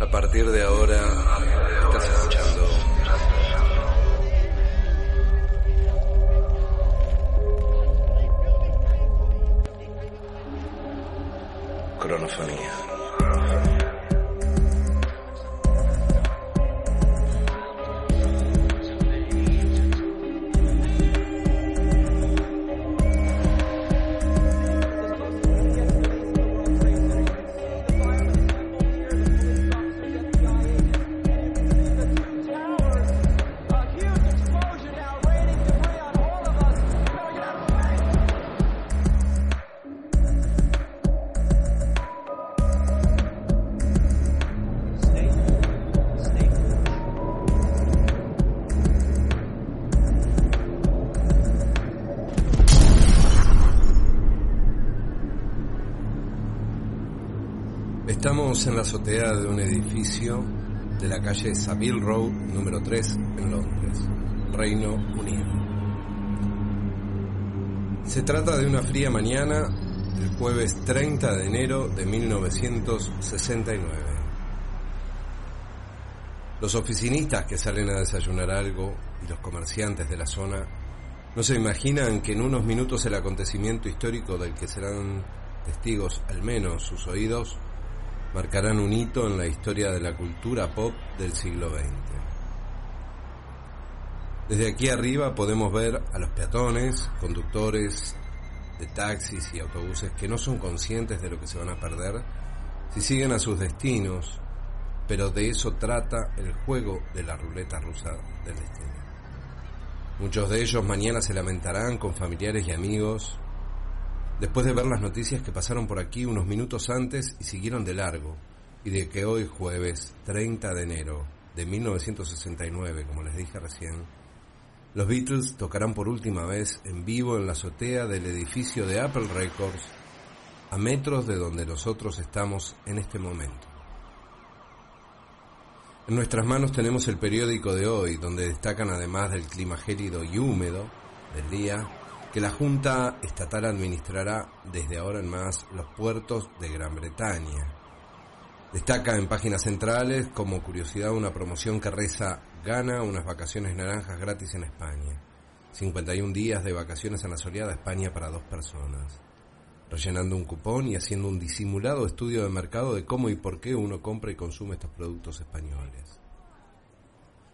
A partir de ahora estás escuchando En la azotea de un edificio de la calle Savile Road número 3 en Londres, Reino Unido. Se trata de una fría mañana del jueves 30 de enero de 1969. Los oficinistas que salen a desayunar algo y los comerciantes de la zona no se imaginan que en unos minutos el acontecimiento histórico del que serán testigos al menos sus oídos marcarán un hito en la historia de la cultura pop del siglo XX. Desde aquí arriba podemos ver a los peatones, conductores de taxis y autobuses que no son conscientes de lo que se van a perder si siguen a sus destinos, pero de eso trata el juego de la ruleta rusa del destino. Muchos de ellos mañana se lamentarán con familiares y amigos después de ver las noticias que pasaron por aquí unos minutos antes y siguieron de largo, y de que hoy jueves 30 de enero de 1969, como les dije recién, los Beatles tocarán por última vez en vivo en la azotea del edificio de Apple Records, a metros de donde nosotros estamos en este momento. En nuestras manos tenemos el periódico de hoy, donde destacan además del clima gélido y húmedo del día, que la Junta Estatal administrará desde ahora en más los puertos de Gran Bretaña. Destaca en páginas centrales como curiosidad una promoción que reza gana unas vacaciones naranjas gratis en España. 51 días de vacaciones en la soleada España para dos personas. Rellenando un cupón y haciendo un disimulado estudio de mercado de cómo y por qué uno compra y consume estos productos españoles.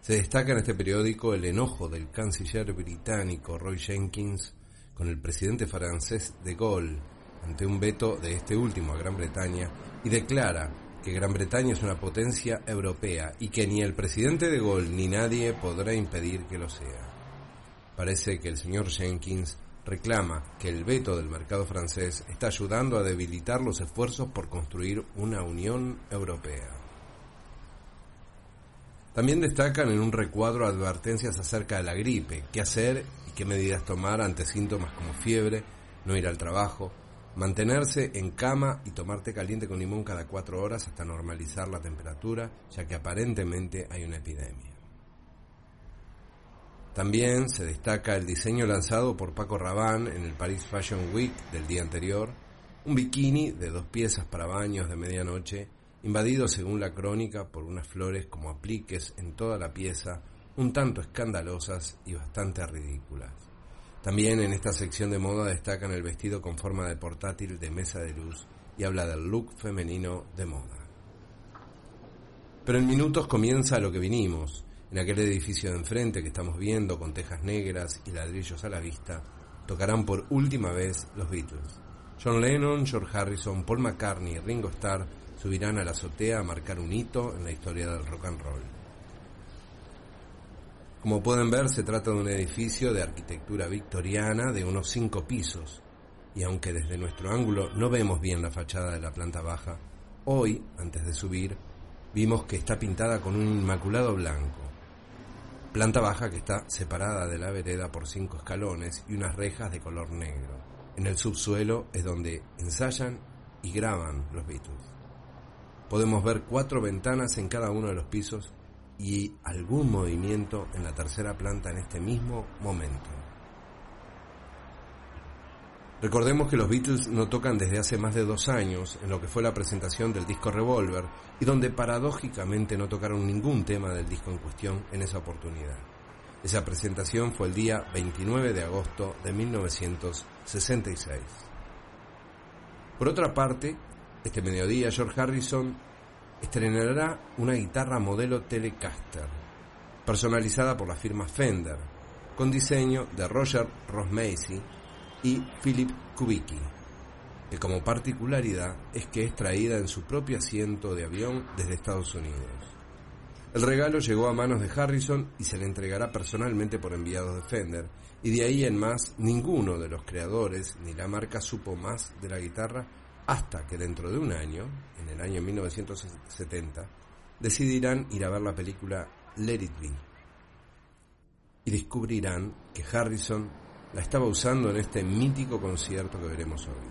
Se destaca en este periódico el enojo del canciller británico Roy Jenkins con el presidente francés de Gaulle ante un veto de este último a Gran Bretaña y declara que Gran Bretaña es una potencia europea y que ni el presidente de Gaulle ni nadie podrá impedir que lo sea. Parece que el señor Jenkins reclama que el veto del mercado francés está ayudando a debilitar los esfuerzos por construir una Unión Europea. También destacan en un recuadro advertencias acerca de la gripe, qué hacer y qué medidas tomar ante síntomas como fiebre, no ir al trabajo, mantenerse en cama y tomar té caliente con limón cada cuatro horas hasta normalizar la temperatura, ya que aparentemente hay una epidemia. También se destaca el diseño lanzado por Paco Rabanne en el Paris Fashion Week del día anterior, un bikini de dos piezas para baños de medianoche, invadido según la crónica por unas flores como apliques en toda la pieza, un tanto escandalosas y bastante ridículas. También en esta sección de moda destacan el vestido con forma de portátil de mesa de luz y habla del look femenino de moda. Pero en minutos comienza lo que vinimos, en aquel edificio de enfrente que estamos viendo con tejas negras y ladrillos a la vista, tocarán por última vez los Beatles. John Lennon, George Harrison, Paul McCartney Ringo Starr subirán a la azotea a marcar un hito en la historia del rock and roll. Como pueden ver, se trata de un edificio de arquitectura victoriana de unos cinco pisos, y aunque desde nuestro ángulo no vemos bien la fachada de la planta baja, hoy, antes de subir, vimos que está pintada con un inmaculado blanco. Planta baja que está separada de la vereda por cinco escalones y unas rejas de color negro. En el subsuelo es donde ensayan y graban los Beatles. Podemos ver cuatro ventanas en cada uno de los pisos y algún movimiento en la tercera planta en este mismo momento. Recordemos que los Beatles no tocan desde hace más de dos años en lo que fue la presentación del disco Revolver y donde paradójicamente no tocaron ningún tema del disco en cuestión en esa oportunidad. Esa presentación fue el día 29 de agosto de 1966. Por otra parte, este mediodía George Harrison estrenará una guitarra modelo Telecaster, personalizada por la firma Fender, con diseño de Roger Rosmacy y Philip Kubicki, que como particularidad es que es traída en su propio asiento de avión desde Estados Unidos. El regalo llegó a manos de Harrison y se le entregará personalmente por enviados de Fender, y de ahí en más ninguno de los creadores ni la marca supo más de la guitarra hasta que dentro de un año, en el año 1970, decidirán ir a ver la película Let It Be y descubrirán que Harrison la estaba usando en este mítico concierto que veremos hoy.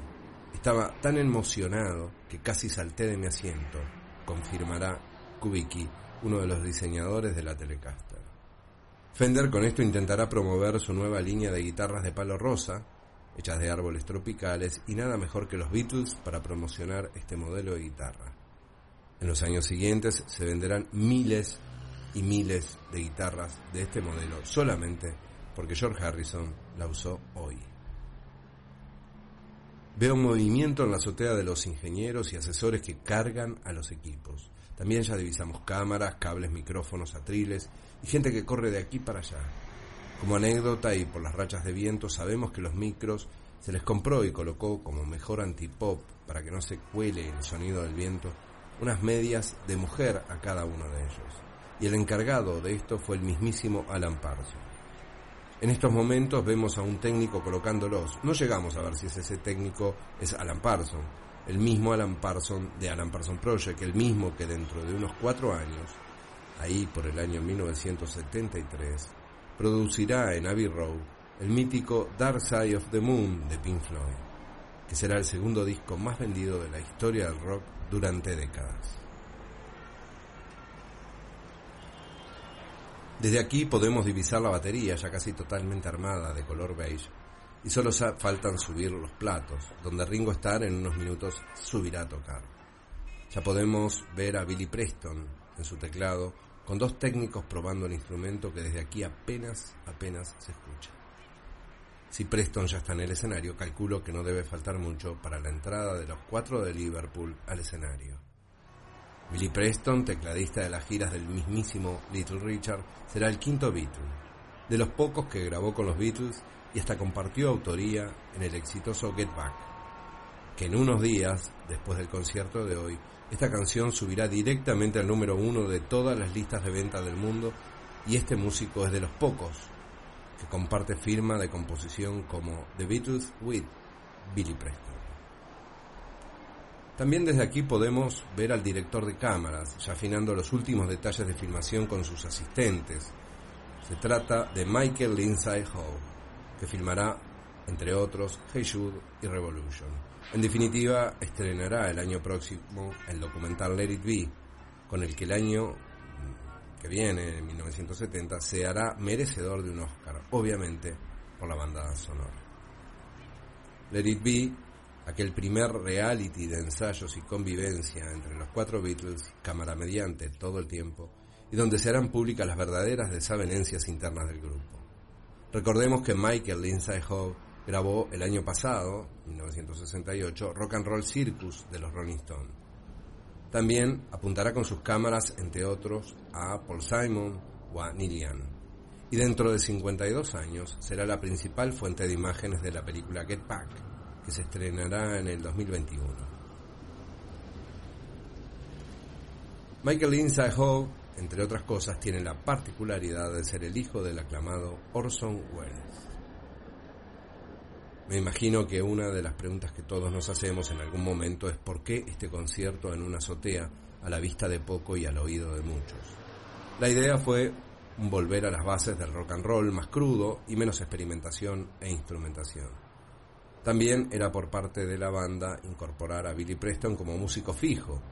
Estaba tan emocionado que casi salté de mi asiento, confirmará Kubicki, uno de los diseñadores de la Telecaster. Fender con esto intentará promover su nueva línea de guitarras de palo rosa, hechas de árboles tropicales, y nada mejor que los Beatles para promocionar este modelo de guitarra. En los años siguientes se venderán miles y miles de guitarras de este modelo solamente porque George Harrison la usó hoy. Veo un movimiento en la azotea de los ingenieros y asesores que cargan a los equipos. También ya divisamos cámaras, cables, micrófonos, atriles y gente que corre de aquí para allá. Como anécdota y por las rachas de viento sabemos que los micros se les compró y colocó como mejor antipop para que no se cuele el sonido del viento unas medias de mujer a cada uno de ellos. Y el encargado de esto fue el mismísimo Alan Parsons. En estos momentos vemos a un técnico colocándolos. No llegamos a ver si ese técnico es Alan Parsons, el mismo Alan Parsons de Alan Parsons Project, el mismo que dentro de unos cuatro años, ahí por el año 1973, producirá en Abbey Road el mítico Dark Side of the Moon de Pink Floyd, que será el segundo disco más vendido de la historia del rock durante décadas. Desde aquí podemos divisar la batería ya casi totalmente armada de color beige y solo faltan subir los platos, donde Ringo Starr en unos minutos subirá a tocar. Ya podemos ver a Billy Preston en su teclado con dos técnicos probando el instrumento que desde aquí apenas, apenas se escucha. Si Preston ya está en el escenario, calculo que no debe faltar mucho para la entrada de los cuatro de Liverpool al escenario. Billy Preston, tecladista de las giras del mismísimo Little Richard, será el quinto Beatle, de los pocos que grabó con los Beatles y hasta compartió autoría en el exitoso Get Back, que en unos días, después del concierto de hoy, esta canción subirá directamente al número uno de todas las listas de venta del mundo y este músico es de los pocos que comparte firma de composición como The Beatles with Billy Preston. También desde aquí podemos ver al director de cámaras, ya afinando los últimos detalles de filmación con sus asistentes. Se trata de Michael Lindsay Hall, que filmará, entre otros, Hey Jude y Revolution. En definitiva, estrenará el año próximo el documental Let It Be, con el que el año que viene, en 1970, se hará merecedor de un Oscar, obviamente por la banda sonora. Let It Be aquel primer reality de ensayos y convivencia entre los cuatro Beatles, cámara mediante todo el tiempo, y donde se harán públicas las verdaderas desavenencias internas del grupo. Recordemos que Michael Lindsay Hogg grabó el año pasado, 1968, Rock and Roll Circus de los Rolling Stones. También apuntará con sus cámaras, entre otros, a Paul Simon o a Neil. Y dentro de 52 años será la principal fuente de imágenes de la película Get Back, que se estrenará en el 2021. Michael Lindsay Hogg, entre otras cosas, tiene la particularidad de ser el hijo del aclamado Orson Welles. Me imagino que una de las preguntas que todos nos hacemos en algún momento es por qué este concierto en una azotea a la vista de poco y al oído de muchos. La idea fue volver a las bases del rock and roll más crudo y menos experimentación e instrumentación. También era por parte de la banda incorporar a Billy Preston como músico fijo.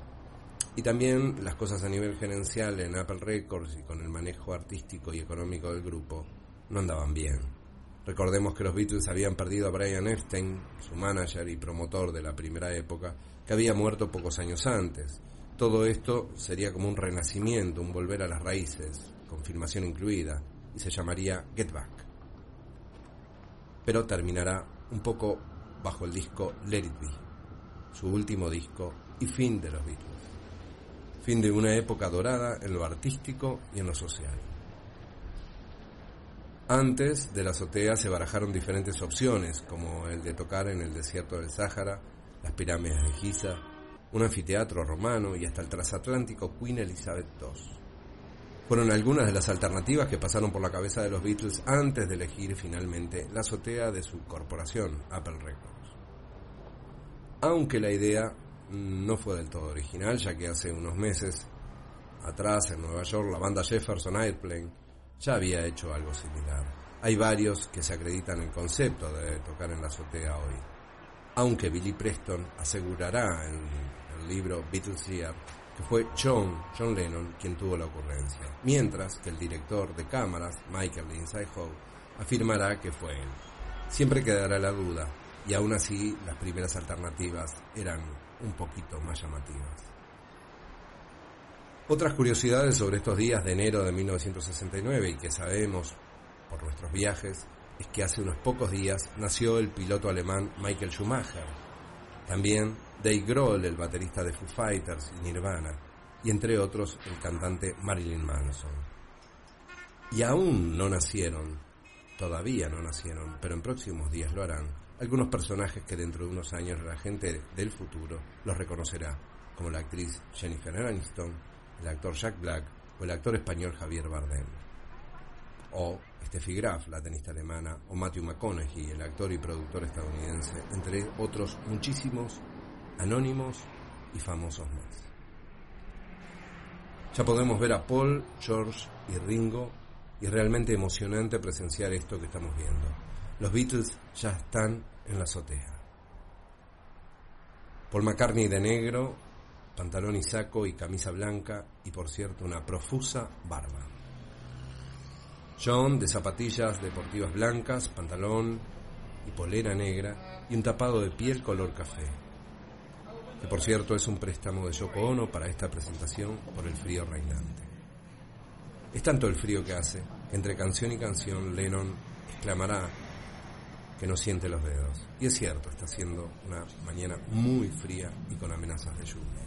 Y también las cosas a nivel gerencial en Apple Records y con el manejo artístico y económico del grupo no andaban bien. Recordemos que los Beatles habían perdido a Brian Epstein, su manager y promotor de la primera época, que había muerto pocos años antes. Todo esto sería como un renacimiento, un volver a las raíces, confirmación incluida, y se llamaría Get Back. Pero terminará un poco bajo el disco Let It Be, su último disco y fin de los Beatles. Fin de una época dorada en lo artístico y en lo social. Antes de la azotea se barajaron diferentes opciones, como el de tocar en el desierto del Sáhara, las pirámides de Giza, un anfiteatro romano y hasta el transatlántico Queen Elizabeth II. Fueron algunas de las alternativas que pasaron por la cabeza de los Beatles antes de elegir finalmente la azotea de su corporación, Apple Records. Aunque la idea no fue del todo original, ya que hace unos meses atrás en Nueva York la banda Jefferson Airplane ya había hecho algo similar. Hay varios que se acreditan el concepto de tocar en la azotea hoy. Aunque Billy Preston asegurará en el libro Beatles Year que fue John, John Lennon quien tuvo la ocurrencia, mientras que el director de cámaras, Michael Inside Hope, afirmará que fue él. Siempre quedará la duda, y aún así las primeras alternativas eran un poquito más llamativas. Otras curiosidades sobre estos días de enero de 1969 y que sabemos por nuestros viajes es que hace unos pocos días nació el piloto alemán Michael Schumacher. También Dave Grohl, el baterista de Foo Fighters y Nirvana, y entre otros el cantante Marilyn Manson. Y aún no nacieron, todavía no nacieron, pero en próximos días lo harán, algunos personajes que dentro de unos años la gente del futuro los reconocerá, como la actriz Jennifer Aniston, el actor Jack Black o el actor español Javier Bardem. O Steffi Graf, la tenista alemana, o Matthew McConaughey, el actor y productor estadounidense, entre otros muchísimos anónimos y famosos más. Ya podemos ver a Paul, George y Ringo y realmente emocionante presenciar esto que estamos viendo. Los Beatles ya están en la azotea. Paul McCartney de negro pantalón y saco y camisa blanca y por cierto una profusa barba. John de zapatillas deportivas blancas, pantalón y polera negra y un tapado de piel color café. Que por cierto es un préstamo de Yoko Ono para esta presentación por el frío reinante. Es tanto el frío que hace que entre canción y canción Lennon exclamará que no siente los dedos. Y es cierto, está siendo una mañana muy fría y con amenazas de lluvia.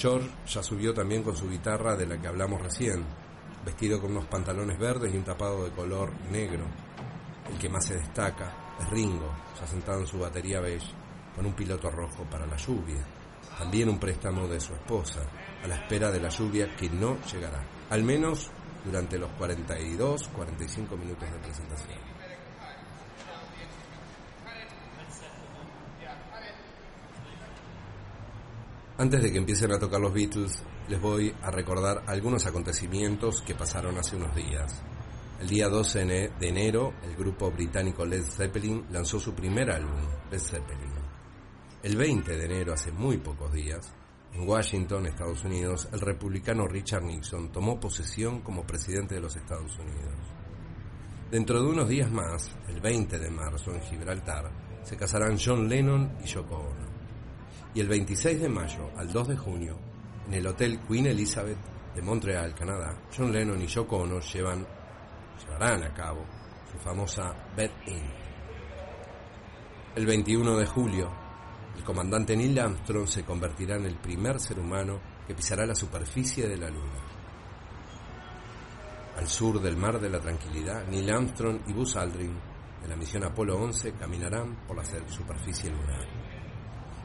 George ya subió también con su guitarra de la que hablamos recién, vestido con unos pantalones verdes y un tapado de color negro. El que más se destaca es Ringo, ya sentado en su batería beige, con un piloto rojo para la lluvia. También un préstamo de su esposa, a la espera de la lluvia que no llegará, al menos durante los 42-45 minutos de presentación. Antes de que empiecen a tocar los Beatles, les voy a recordar algunos acontecimientos que pasaron hace unos días. El día 12 de enero, el grupo británico Led Zeppelin lanzó su primer álbum, Led Zeppelin. El 20 de enero, hace muy pocos días, en Washington, Estados Unidos, el republicano Richard Nixon tomó posesión como presidente de los Estados Unidos. Dentro de unos días más, el 20 de marzo, en Gibraltar, se casarán John Lennon y Yoko Ono y el 26 de mayo al 2 de junio, en el Hotel Queen Elizabeth de Montreal, Canadá, John Lennon y Yoko Ono llevan, llevarán a cabo su famosa Bed In. El 21 de julio, el comandante Neil Armstrong se convertirá en el primer ser humano que pisará la superficie de la Luna. Al sur del Mar de la Tranquilidad, Neil Armstrong y Buzz Aldrin de la misión Apolo 11 caminarán por la superficie lunar.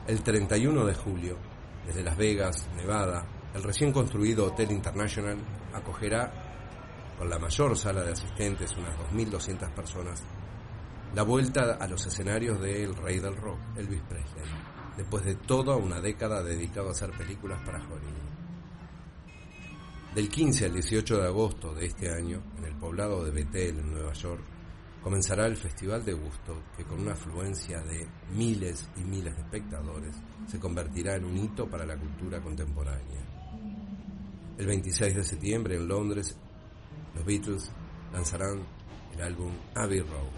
El 31 de julio, desde Las Vegas, Nevada, el recién construido Hotel International acogerá con la mayor sala de asistentes, unas 2.200 personas, la vuelta a los escenarios del rey del rock, Elvis Presley, después de toda una década dedicado a hacer películas para Hollywood. Del 15 al 18 de agosto de este año, en el poblado de Bethel, en Nueva York, comenzará el Festival de Gusto, que con una afluencia de miles y miles de espectadores se convertirá en un hito para la cultura contemporánea. El 26 de septiembre en Londres, los Beatles lanzarán el álbum Abbey Road.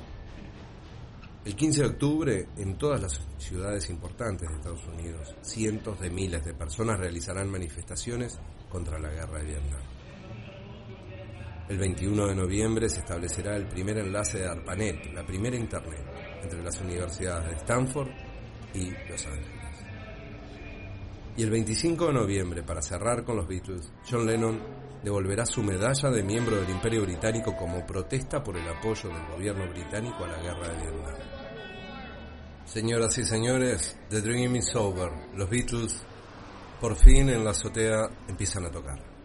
El 15 de octubre, en todas las ciudades importantes de Estados Unidos, cientos de miles de personas realizarán manifestaciones contra la guerra de Vietnam. El 21 de noviembre se establecerá el primer enlace de ARPANET, la primera Internet, entre las universidades de Stanford y Los Ángeles. Y el 25 de noviembre, para cerrar con los Beatles, John Lennon devolverá su medalla de miembro del Imperio Británico como protesta por el apoyo del gobierno británico a la guerra de Vietnam. Señoras y señores, The Dream is over. Los Beatles por fin en la azotea empiezan a tocar.